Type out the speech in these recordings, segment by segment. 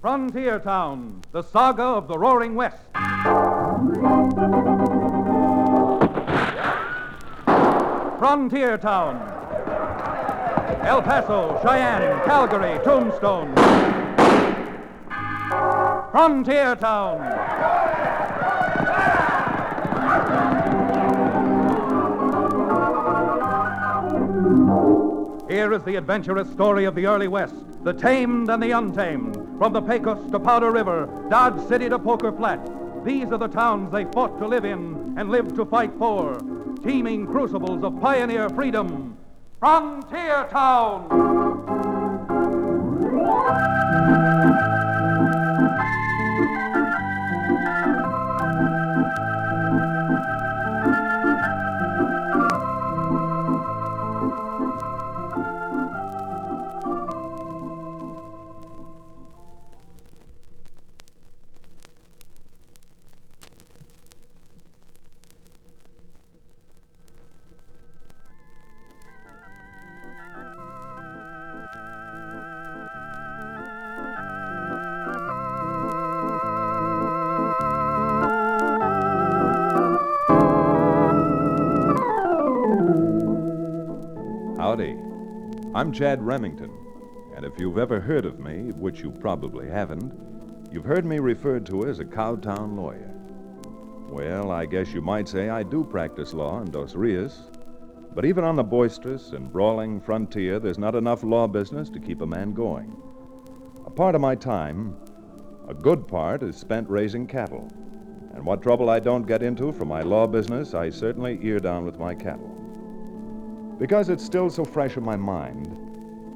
Frontier Town, the saga of the Roaring West. Frontier Town. El Paso, Cheyenne, Calgary, Tombstone. Frontier Town. Here is the adventurous story of the early West, the tamed and the untamed, from the Pecos to Powder River, Dodge City to Poker Flat. These are the towns they fought to live in and lived to fight for, teeming crucibles of pioneer freedom. Frontier Town! I'm Chad Remington, and if you've ever heard of me, which you probably haven't, you've heard me referred to as a Cowtown lawyer. Well, I guess you might say I do practice law in Dos Rios, but even on the boisterous and brawling frontier, there's not enough law business to keep a man going. A part of my time, a good part, is spent raising cattle. And what trouble I don't get into from my law business, I certainly ear down with my cattle. Because it's still so fresh in my mind,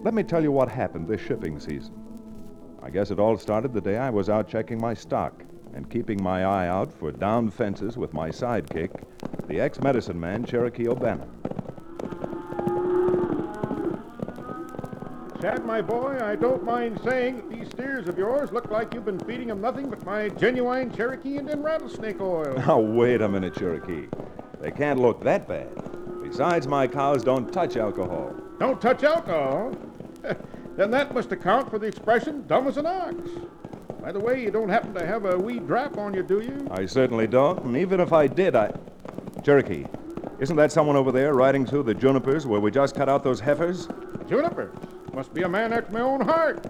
let me tell you what happened this shipping season. I guess it all started the day I was out checking my stock and keeping my eye out for down fences with my sidekick, the ex medicine man Cherokee O'Bannon. Chad, my boy, I don't mind saying that these steers of yours look like you've been feeding them nothing but my genuine Cherokee Indian rattlesnake oil. Now, wait a minute, Cherokee. They can't look that bad. Besides, my cows don't touch alcohol. Don't touch alcohol. then that must account for the expression dumb as an ox. By the way, you don't happen to have a wee drap on you, do you? I certainly don't, and even if I did, I. Cherokee, isn't that someone over there riding through the junipers where we just cut out those heifers? Junipers. Must be a man after my own heart.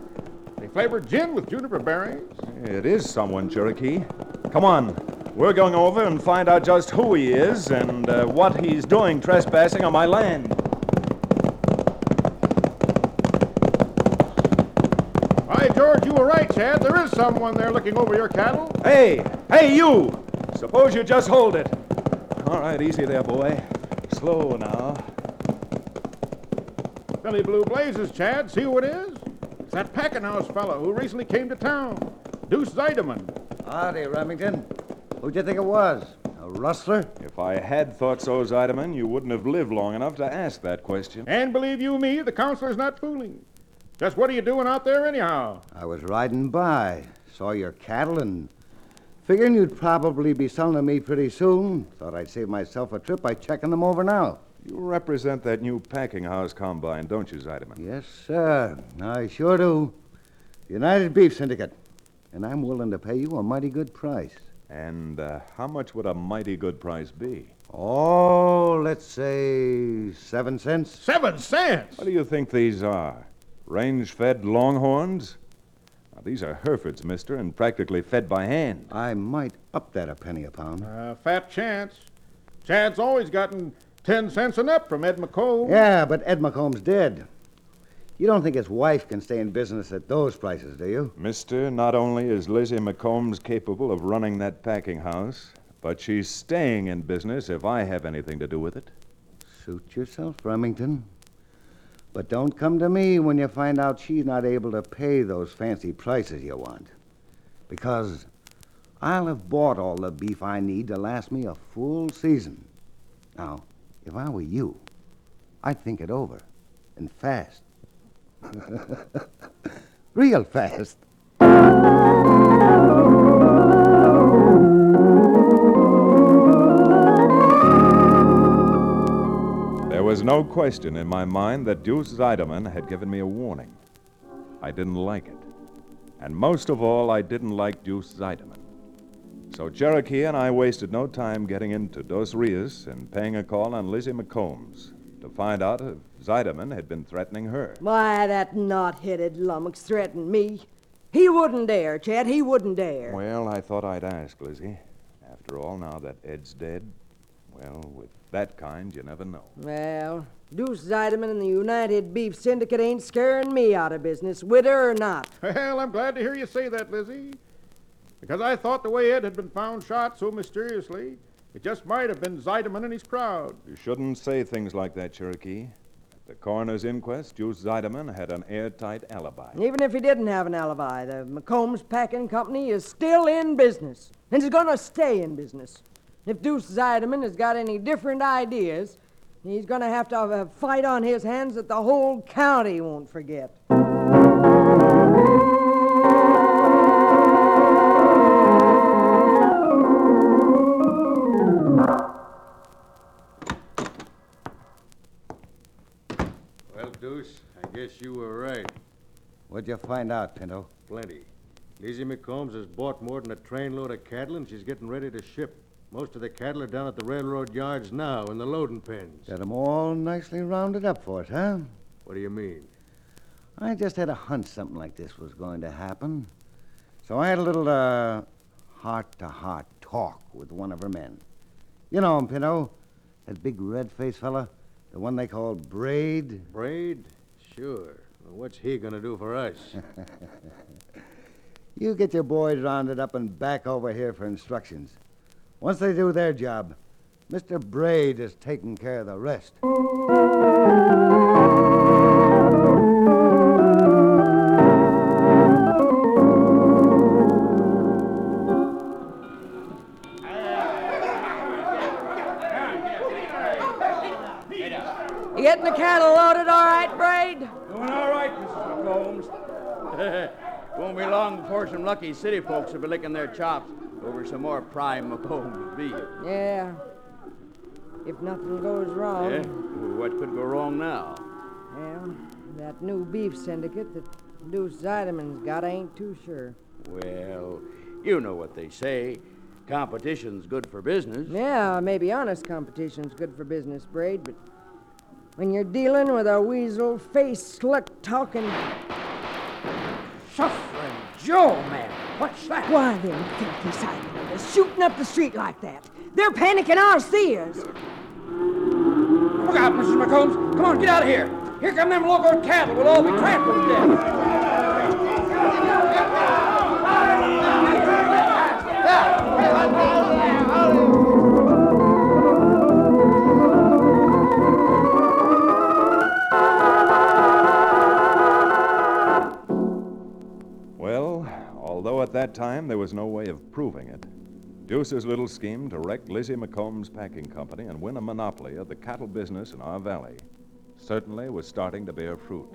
They flavored gin with juniper berries. It is someone, Cherokee. Come on. We're going over and find out just who he is and uh, what he's doing trespassing on my land. By George, you were right, Chad. There is someone there looking over your cattle. Hey, hey, you! Suppose you just hold it. All right, easy there, boy. Slow now. Billy Blue Blazes, Chad. See who it is? It's that packing house fellow who recently came to town. Deuce Zeideman. Howdy, Remington. Who'd you think it was? A rustler? If I had thought so, Zeideman, you wouldn't have lived long enough to ask that question. And believe you me, the counselor's not fooling. Just what are you doing out there, anyhow? I was riding by, saw your cattle, and figuring you'd probably be selling them me pretty soon, thought I'd save myself a trip by checking them over now. You represent that new packing house combine, don't you, Zeideman? Yes, sir. I sure do. United Beef Syndicate. And I'm willing to pay you a mighty good price. And uh, how much would a mighty good price be? Oh, let's say seven cents. Seven cents! What do you think these are? Range fed longhorns? Now, these are Herefords, mister, and practically fed by hand. I might up that a penny a pound. Uh, fat chance. Chad's always gotten ten cents and up from Ed McComb. Yeah, but Ed McComb's dead. You don't think his wife can stay in business at those prices, do you? Mister, not only is Lizzie McCombs capable of running that packing house, but she's staying in business if I have anything to do with it. Suit yourself, Remington. But don't come to me when you find out she's not able to pay those fancy prices you want. Because I'll have bought all the beef I need to last me a full season. Now, if I were you, I'd think it over. And fast. Real fast. There was no question in my mind that Deuce Zeideman had given me a warning. I didn't like it. And most of all, I didn't like Deuce Zeideman. So Cherokee and I wasted no time getting into Dos Rios and paying a call on Lizzie McCombs to find out if Zeideman had been threatening her. Why, that knot-headed lummox threatened me. He wouldn't dare, Chet. He wouldn't dare. Well, I thought I'd ask, Lizzie. After all, now that Ed's dead, well, with that kind, you never know. Well, Deuce Zeideman and the United Beef Syndicate ain't scaring me out of business, with her or not. Well, I'm glad to hear you say that, Lizzie. Because I thought the way Ed had been found shot so mysteriously, it just might have been Zeideman and his crowd. You shouldn't say things like that, Cherokee. At the coroner's inquest, Deuce Zeideman had an airtight alibi. Even if he didn't have an alibi, the McCombs Packing Company is still in business, and is going to stay in business. If Deuce Zeideman has got any different ideas, he's going to have to have a fight on his hands that the whole county won't forget. What'd you find out, Pinto? Plenty. Lizzie McCombs has bought more than a trainload of cattle, and she's getting ready to ship. Most of the cattle are down at the railroad yards now in the loading pens. Got 'em all nicely rounded up for us, huh? What do you mean? I just had a hunch something like this was going to happen. So I had a little, uh, heart-to-heart talk with one of her men. You know him, Pinto. That big red-faced fella. The one they call Braid. Braid? Sure. Well, what's he gonna do for us? You get your boys rounded up and back over here for instructions. Once they do their job, Mr. Braid is taking care of the rest. You getting the cattle loaded all right, Braid? Doing all right, Mrs. McCombs. Won't be long before some lucky city folks will be licking their chops over some more prime McCombs beef. Yeah. If nothing goes wrong. Yeah? What could go wrong now? Well, that new beef syndicate that Deuce Zeideman's got, I ain't too sure. Well, you know what they say. Competition's good for business. Yeah, maybe honest competition's good for business, Braid, but when you're dealing with a weasel face slick talking. Joe, man. What's that? Why, them filthy sidewinders shooting up the street like that? They're panicking our seers. Look out, Mrs. McCombs. Come on, get out of here. Here come them local cattle. We'll all be trampled to death. Time there was no way of proving it, Deuce's little scheme to wreck Lizzie McCombs Packing Company and win a monopoly of the cattle business in our valley certainly was starting to bear fruit.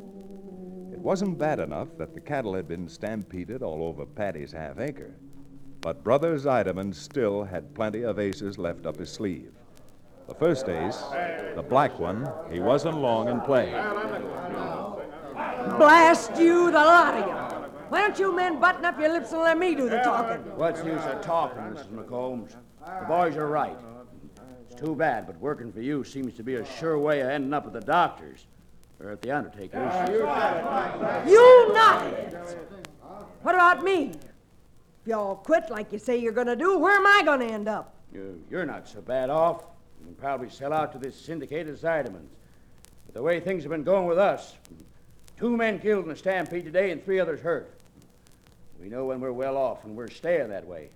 It wasn't bad enough that the cattle had been stampeded all over Patty's half acre, but Brother Zeideman still had plenty of aces left up his sleeve. The first ace, the black one, he wasn't long in playing. Blast you, the lot of you. Why don't you men button up your lips and let me do the talking? What's the use of talking, Mrs. McCombs? The boys are right. It's too bad, but working for you seems to be a sure way of ending up at the doctor's or at the undertaker's. You knotheads! What about me? If y'all quit like you say you're gonna do, where am I gonna end up? You, you're not so bad off. You can probably sell out to this syndicated Zeidemans. But the way things have been going with us, two men killed in a stampede today and three others hurt. We know when we're well off and we're staying that way.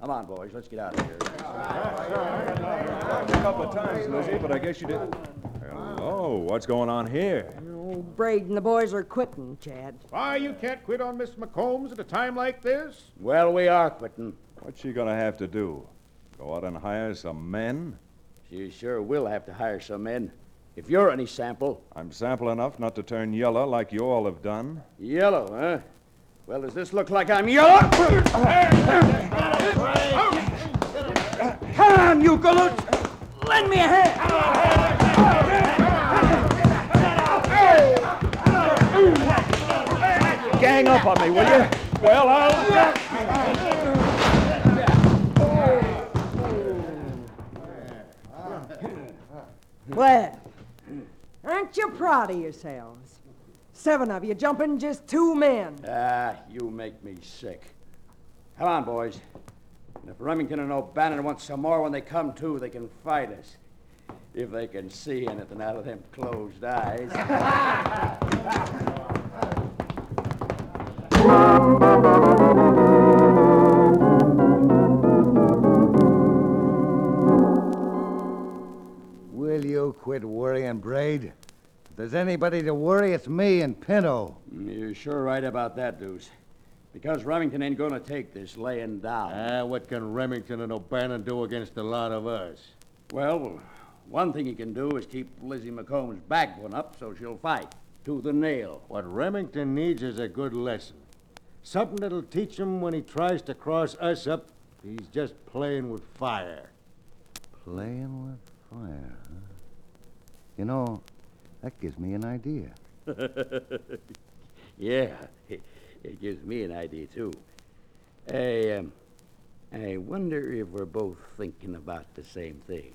Come on, boys, let's get out of here. A couple of times, Lizzie, but I guess you didn't. Hello, oh, what's going on here? Oh, Braid and the boys are quitting, Chad. Why, you can't quit on Miss McCombs at a time like this? Well, we are quitting. What's she gonna have to do? Go out and hire some men? She sure will have to hire some men. If you're any sample, I'm sample enough not to turn yellow like you all have done. yellow, huh? Well, does this look like I'm yellow? Come on, you galoots! Lend me a hand! gang up on me, will you? Well, I'll. Well, aren't you proud of yourselves? Seven of you jumping just two men. Ah, you make me sick. Come on, boys. And if Remington and O'Bannon want some more when they come to, they can fight us. If they can see anything out of them closed eyes. Will you quit worrying, Braid? If there's anybody to worry, it's me and Pinto. You're sure right about that, Deuce. Because Remington ain't gonna take this laying down. Ah, what can Remington and O'Bannon do against a lot of us? Well, one thing he can do is keep Lizzie McComb's backbone up so she'll fight to the nail. What Remington needs is a good lesson. Something that'll teach him when he tries to cross us up, he's just playing with fire. Playing with fire, huh? You know, that gives me an idea. Yeah, it gives me an idea, too. I, um, I wonder if we're both thinking about the same thing.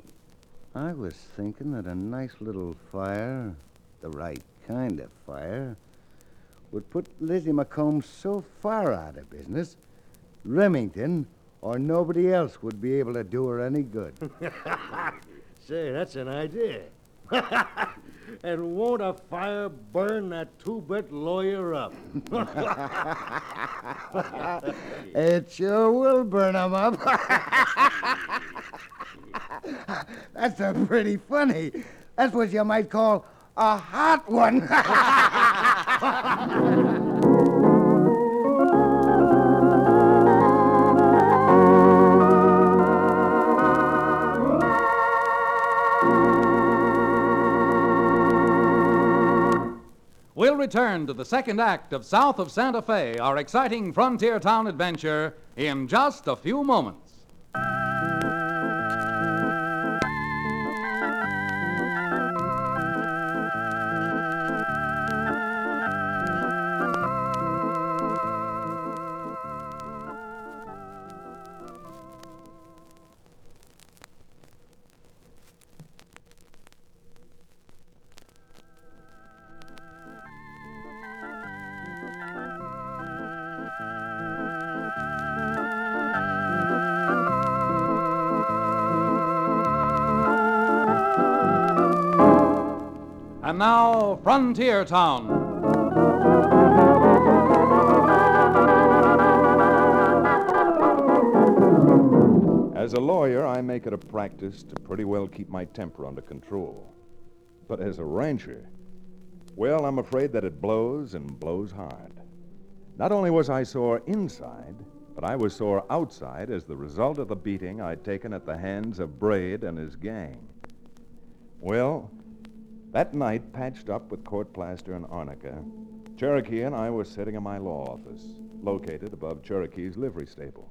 I was thinking that a nice little fire, the right kind of fire, would put Lizzie McComb so far out of business, Remington or nobody else would be able to do her any good. Say, that's an idea. and won't a fire burn that two-bit lawyer up? It sure will burn him up. That's a pretty funny. That's what you might call a hot one. Return to the second act of South of Santa Fe, our exciting frontier town adventure, in just a few moments. Now, Frontier Town. As a lawyer, I make it a practice to pretty well keep my temper under control. But as a rancher, well, I'm afraid that it blows and blows hard. Not only was I sore inside, but I was sore outside as the result of the beating I'd taken at the hands of Braid and his gang. Well, that night, patched up with court plaster and arnica, Cherokee and I were sitting in my law office, located above Cherokee's livery stable.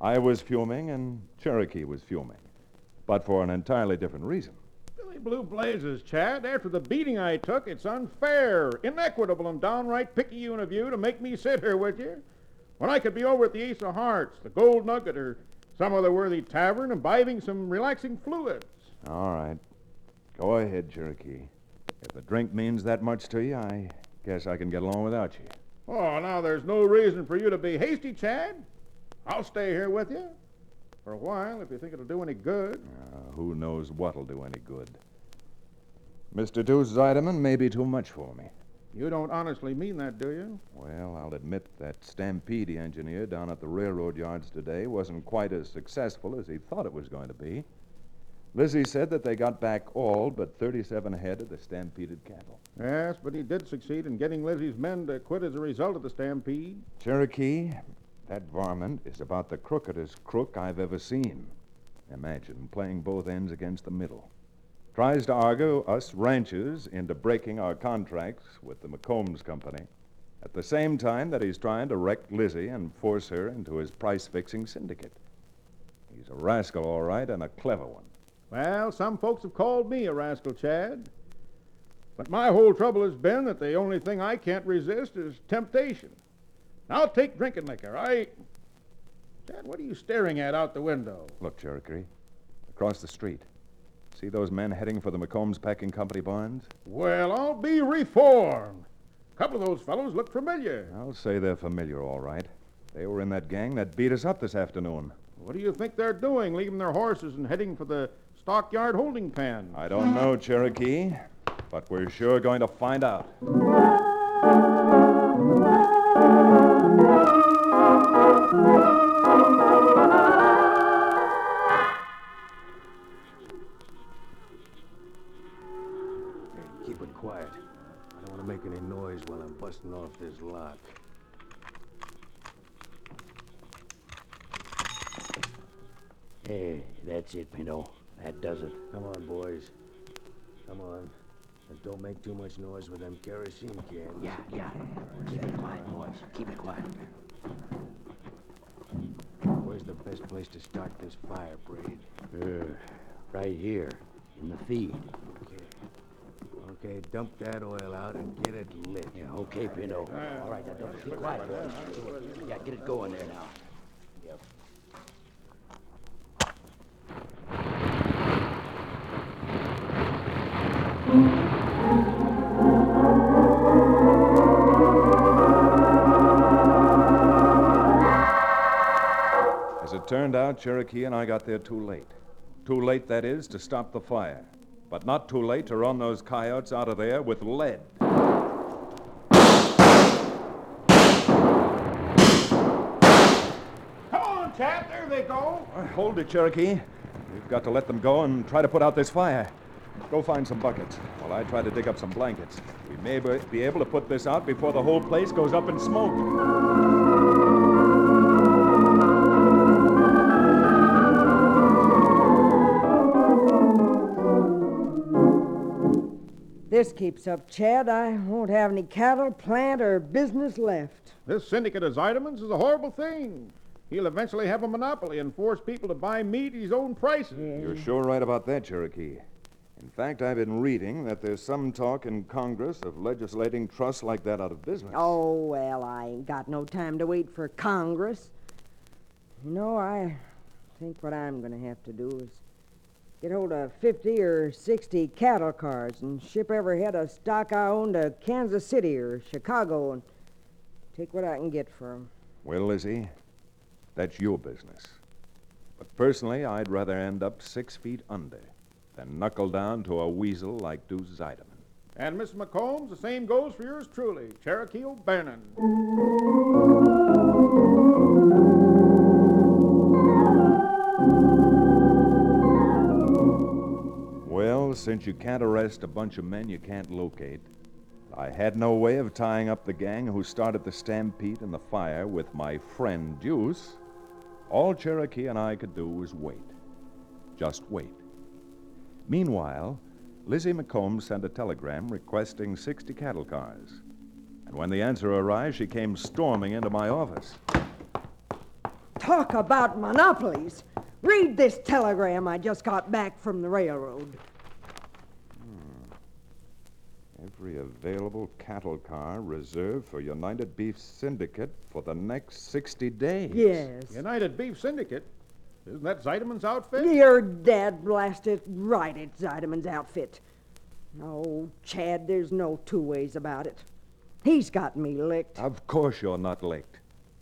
I was fuming, and Cherokee was fuming, but for an entirely different reason. Billy Blue Blazes, Chad. After the beating I took, it's unfair, inequitable, and downright picayune of you to make me sit here with you when I could be over at the Ace of Hearts, the Gold Nugget, or some other worthy tavern imbibing some relaxing fluids. All right. Go ahead, Cherokee. If the drink means that much to you, I guess I can get along without you. Oh, now there's no reason for you to be hasty, Chad. I'll stay here with you for a while if you think it'll do any good. Uh, who knows what'll do any good? Mr. Deuce Zeideman may be too much for me. You don't honestly mean that, do you? Well, I'll admit that Stampede engineer down at the railroad yards today wasn't quite as successful as he thought it was going to be. Lizzie said that they got back all but 37 head of the stampeded cattle. Yes, but he did succeed in getting Lizzie's men to quit as a result of the stampede. Cherokee, that varmint is about the crookedest crook I've ever seen. Imagine playing both ends against the middle. Tries to argue us ranchers into breaking our contracts with the McCombs Company at the same time that he's trying to wreck Lizzie and force her into his price fixing syndicate. He's a rascal, all right, and a clever one. Well, some folks have called me a rascal, Chad. But my whole trouble has been that the only thing I can't resist is temptation. Now take drinking liquor. I. Chad, what are you staring at out the window? Look, Cherokee. Across the street. See those men heading for the McCombs Packing Company barns? Well, I'll be reformed. A couple of those fellows look familiar. I'll say they're familiar, all right. They were in that gang that beat us up this afternoon. What do you think they're doing, leaving their horses and heading for the stockyard holding pen? I don't know, Cherokee, but we're sure going to find out. Hey, keep it quiet. I don't want to make any noise while I'm busting off this lock. Hey, that's it, Pinto. That does it. Come on, boys. Come on. And don't make too much noise with them kerosene cans. Yeah, yeah. Keep it quiet, boys. Keep it quiet. Where's the best place to start this fire, Braid? Uh, right here, in the feed. Okay. Okay, dump that oil out and get it lit. Yeah, okay, Pinto. All right, now don't be quiet, boys. Yeah, get it going there now. It turned out, Cherokee and I got there too late. Too late, that is, to stop the fire. But not too late to run those coyotes out of there with lead. Come on, Chad. There they go. Uh, Hold it, Cherokee. We've got to let them go and try to put out this fire. Go find some buckets while I try to dig up some blankets. We may be able to put this out before the whole place goes up in smoke. This keeps up, Chad. I won't have any cattle, plant, or business left. This syndicate of Zeidemans is a horrible thing. He'll eventually have a monopoly and force people to buy meat at his own prices. You're sure right about that, Cherokee. In fact, I've been reading that there's some talk in Congress of legislating trusts like that out of business. Oh, well, I ain't got no time to wait for Congress. You know, I think what I'm going to have to do is get hold of 50 or 60 cattle cars and ship every head of stock I own to Kansas City or Chicago and take what I can get for 'em. Well, Lizzie, that's your business. But personally, I'd rather end up six feet under than knuckle down to a weasel like Deuce Zeideman. And Miss McCombs, the same goes for yours truly, Cherokee O'Bannon. Since you can't arrest a bunch of men you can't locate, I had no way of tying up the gang who started the stampede and the fire with my friend Deuce. All Cherokee and I could do was wait. Just wait. Meanwhile, Lizzie McCombs sent a telegram requesting 60 cattle cars. And when the answer arrived, she came storming into my office. Talk about monopolies. Read this telegram I just got back from the railroad. Every available cattle car reserved for United Beef Syndicate for the next 60 days. Yes. United Beef Syndicate. Isn't that Zeideman's outfit? Your dad blasted right at Zeideman's outfit. No, Chad, there's no two ways about it. He's got me licked. Of course you're not licked.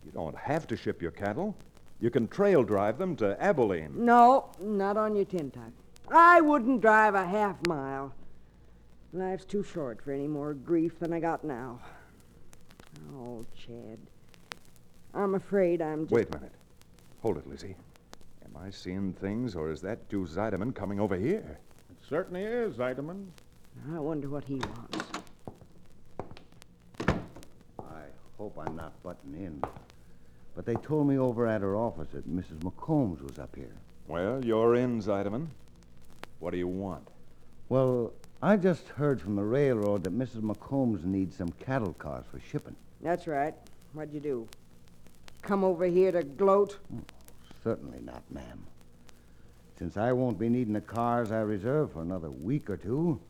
You don't have to ship your cattle. You can trail drive them to Abilene. No, not on your tin type. I wouldn't drive a half mile. Life's too short for any more grief than I got now. Oh, Chad. I'm afraid I'm just. Wait a minute. Hold it, Lizzie. Am I seeing things, or is that Deuce Zeideman coming over here? It certainly is, Zeideman. I wonder what he wants. I hope I'm not butting in. But they told me over at her office that Mrs. McCombs was up here. Well, you're in, Zeideman. What do you want? Well, I just heard from the railroad that Mrs. McCombs needs some cattle cars for shipping. That's right. What'd you do? Come over here to gloat? Oh, certainly not, ma'am. Since I won't be needing the cars I reserved for another week or two,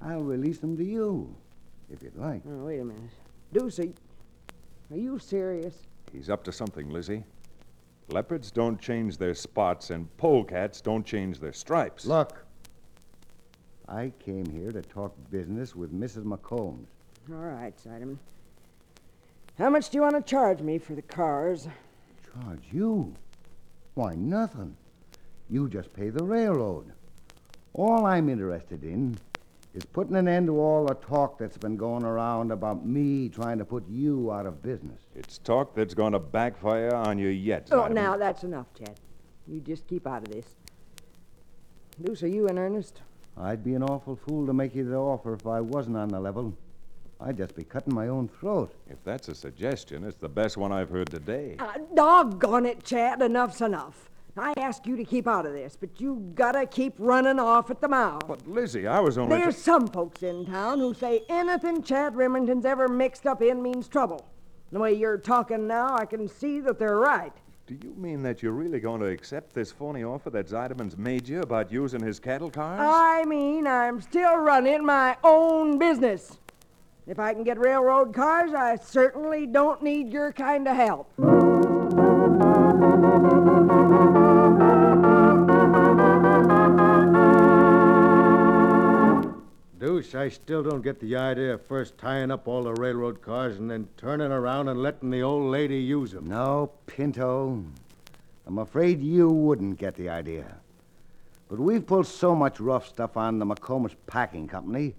I'll release them to you, if you'd like. Oh, wait a minute. Deuce, are you, are you serious? He's up to something, Lizzie. Leopards don't change their spots, and polecats don't change their stripes. Look, I came here to talk business with Mrs. McCombs. All right, Zeideman. How much do you want to charge me for the cars? Charge you? Why, nothing. You just pay the railroad. All I'm interested in is putting an end to all the talk that's been going around about me trying to put you out of business. It's talk that's going to backfire on you yet. Oh, Zeideman. now that's enough, Chad. You just keep out of this. Deuce, are you in earnest? I'd be an awful fool to make you the offer if I wasn't on the level. I'd just be cutting my own throat. If that's a suggestion, it's the best one I've heard today. Uh, doggone it, Chad. Enough's enough. I ask you to keep out of this, but you gotta keep running off at the mouth. But, Lizzie, I was only. There's some folks in town who say anything Chad Remington's ever mixed up in means trouble. The way you're talking now, I can see that they're right. Do you mean that you're really going to accept this phony offer that Zeideman's made you about using his cattle cars? I mean, I'm still running my own business. If I can get railroad cars, I certainly don't need your kind of help. I still don't get the idea of first tying up all the railroad cars and then turning around and letting the old lady use them. No, Pinto. I'm afraid you wouldn't get the idea. But we've pulled so much rough stuff on the McCombs Packing Company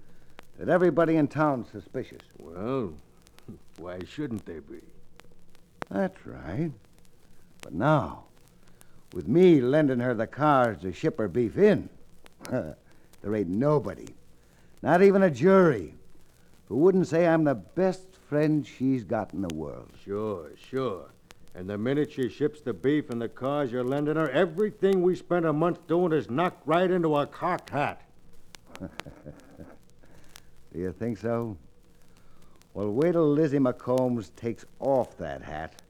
that everybody in town's suspicious. Well, why shouldn't they be? That's right. But now, with me lending her the cars to ship her beef in, there ain't nobody, not even a jury, who wouldn't say I'm the best friend she's got in the world. Sure, sure. And the minute she ships the beef and the cars you're lending her, everything we spent a month doing is knocked right into a cocked hat. Do you think so? Well, wait till Lizzie McCombs takes off that hat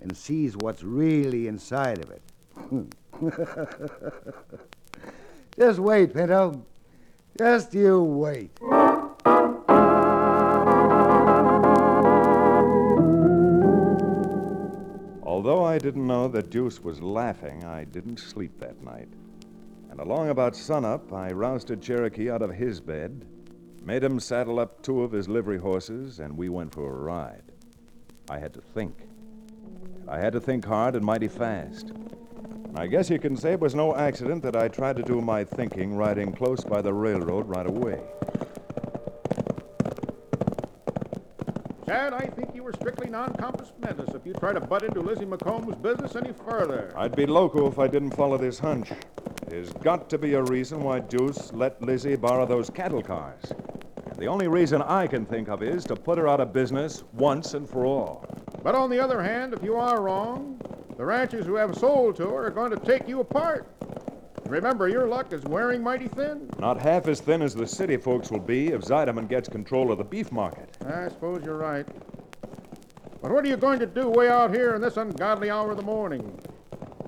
and sees what's really inside of it. Just wait, Pinto. Just you wait. Although I didn't know that Deuce was laughing, I didn't sleep that night. And along about sunup, I rousted Cherokee out of his bed, made him saddle up two of his livery horses, and we went for a ride. I had to think. I had to think hard and mighty fast. I guess you can say it was no accident that I tried to do my thinking riding close by the railroad right away. Chad, I think you were strictly non-compos mentis if you try to butt into Lizzie McCombs' business any further. I'd be loco if I didn't follow this hunch. There's got to be a reason why Deuce let Lizzie borrow those cattle cars. And the only reason I can think of is to put her out of business once and for all. But on the other hand, if you are wrong, the ranchers who have sold to her are going to take you apart. Remember, your luck is wearing mighty thin. Not half as thin as the city folks will be if Zeideman gets control of the beef market. I suppose you're right. But what are you going to do way out here in this ungodly hour of the morning?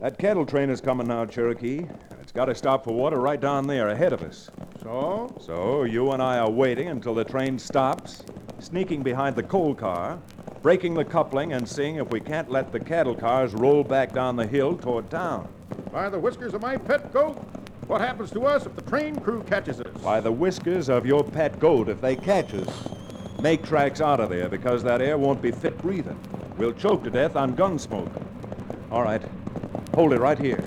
That cattle train is coming now, Cherokee. It's got to stop for water right down there ahead of us. So? So you and I are waiting until the train stops, sneaking behind the coal car, breaking the coupling, and seeing if we can't let the cattle cars roll back down the hill toward town. By the whiskers of my pet goat, what happens to us if the train crew catches us? By the whiskers of your pet goat, if they catch us, make tracks out of there because that air won't be fit breathing. We'll choke to death on gun smoke. All right, hold it right here.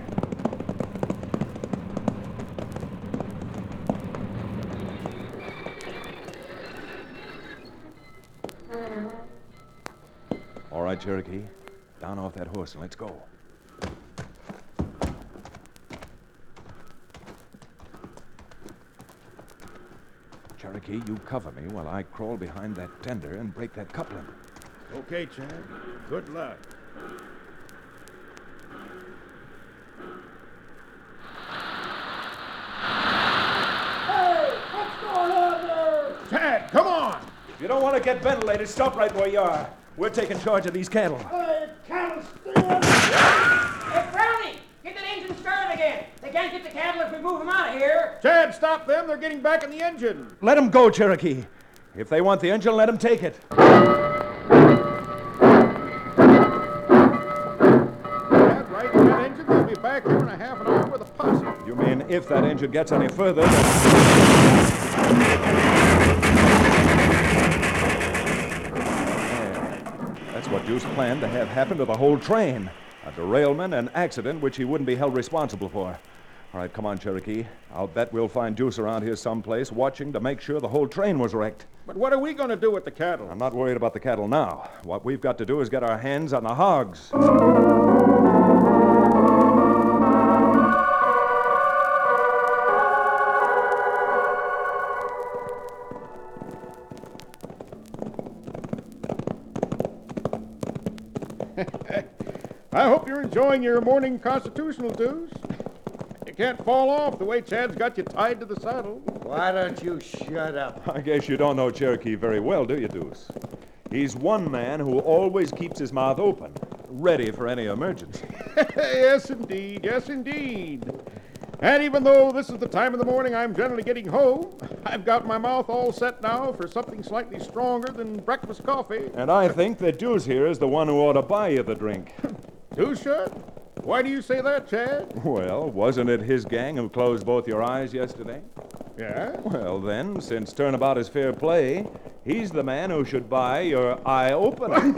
Right, Cherokee, down off that horse and let's go. Cherokee, you cover me while I crawl behind that tender and break that coupling. Okay, Chad. Good luck. Hey, what's going on there? Chad, come on! If you don't want to get ventilated, stop right where you are. We're taking charge of these cattle. Hey, cattle stealing! Hey, Brownie! Get that engine started again! They can't get the cattle if we move them out of here. Chad, stop them. They're getting back in the engine. Let him go, Cherokee. If they want the engine, let him take it. Chad, right in that engine. They'll be back here in a half an hour with a posse. You mean if that engine gets any further, then. Yeah, That's what Deuce planned to have happen to the whole train. A derailment, an accident which he wouldn't be held responsible for. All right, come on, Cherokee. I'll bet we'll find Deuce around here someplace watching to make sure the whole train was wrecked. But what are we going to do with the cattle? I'm not worried about the cattle now. What we've got to do is get our hands on the hogs. I hope you're enjoying your morning constitutional Deuce. You can't fall off the way Chad's got you tied to the saddle. Why don't you shut up? I guess you don't know Cherokee very well, do you, Deuce? He's one man who always keeps his mouth open, ready for any emergency. yes, indeed. Yes, indeed. And even though this is the time of the morning I'm generally getting home, I've got my mouth all set now for something slightly stronger than breakfast coffee. And I think that Deuce here is the one who ought to buy you the drink. Too should. Why do you say that, Chad? Well, wasn't it his gang who closed both your eyes yesterday? Yeah? Well, then, since turnabout is fair play, he's the man who should buy your eye opener.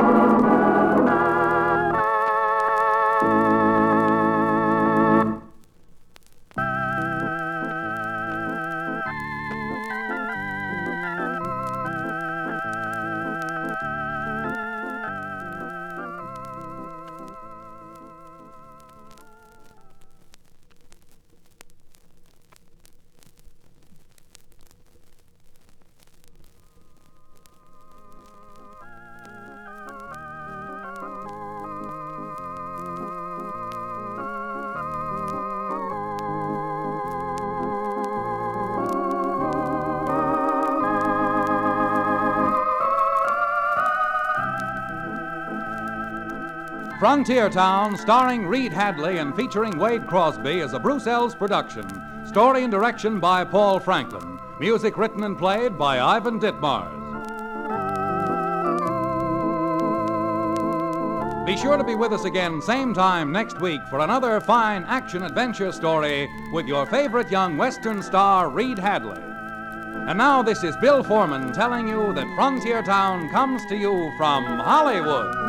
Frontier Town, starring Reed Hadley and featuring Wade Crosby, is a Bruce Eells production. Story and direction by Paul Franklin. Music written and played by Ivan Ditmars. Be sure to be with us again, same time next week, for another fine action adventure story with your favorite young Western star, Reed Hadley. And now, this is Bill Foreman telling you that Frontier Town comes to you from Hollywood.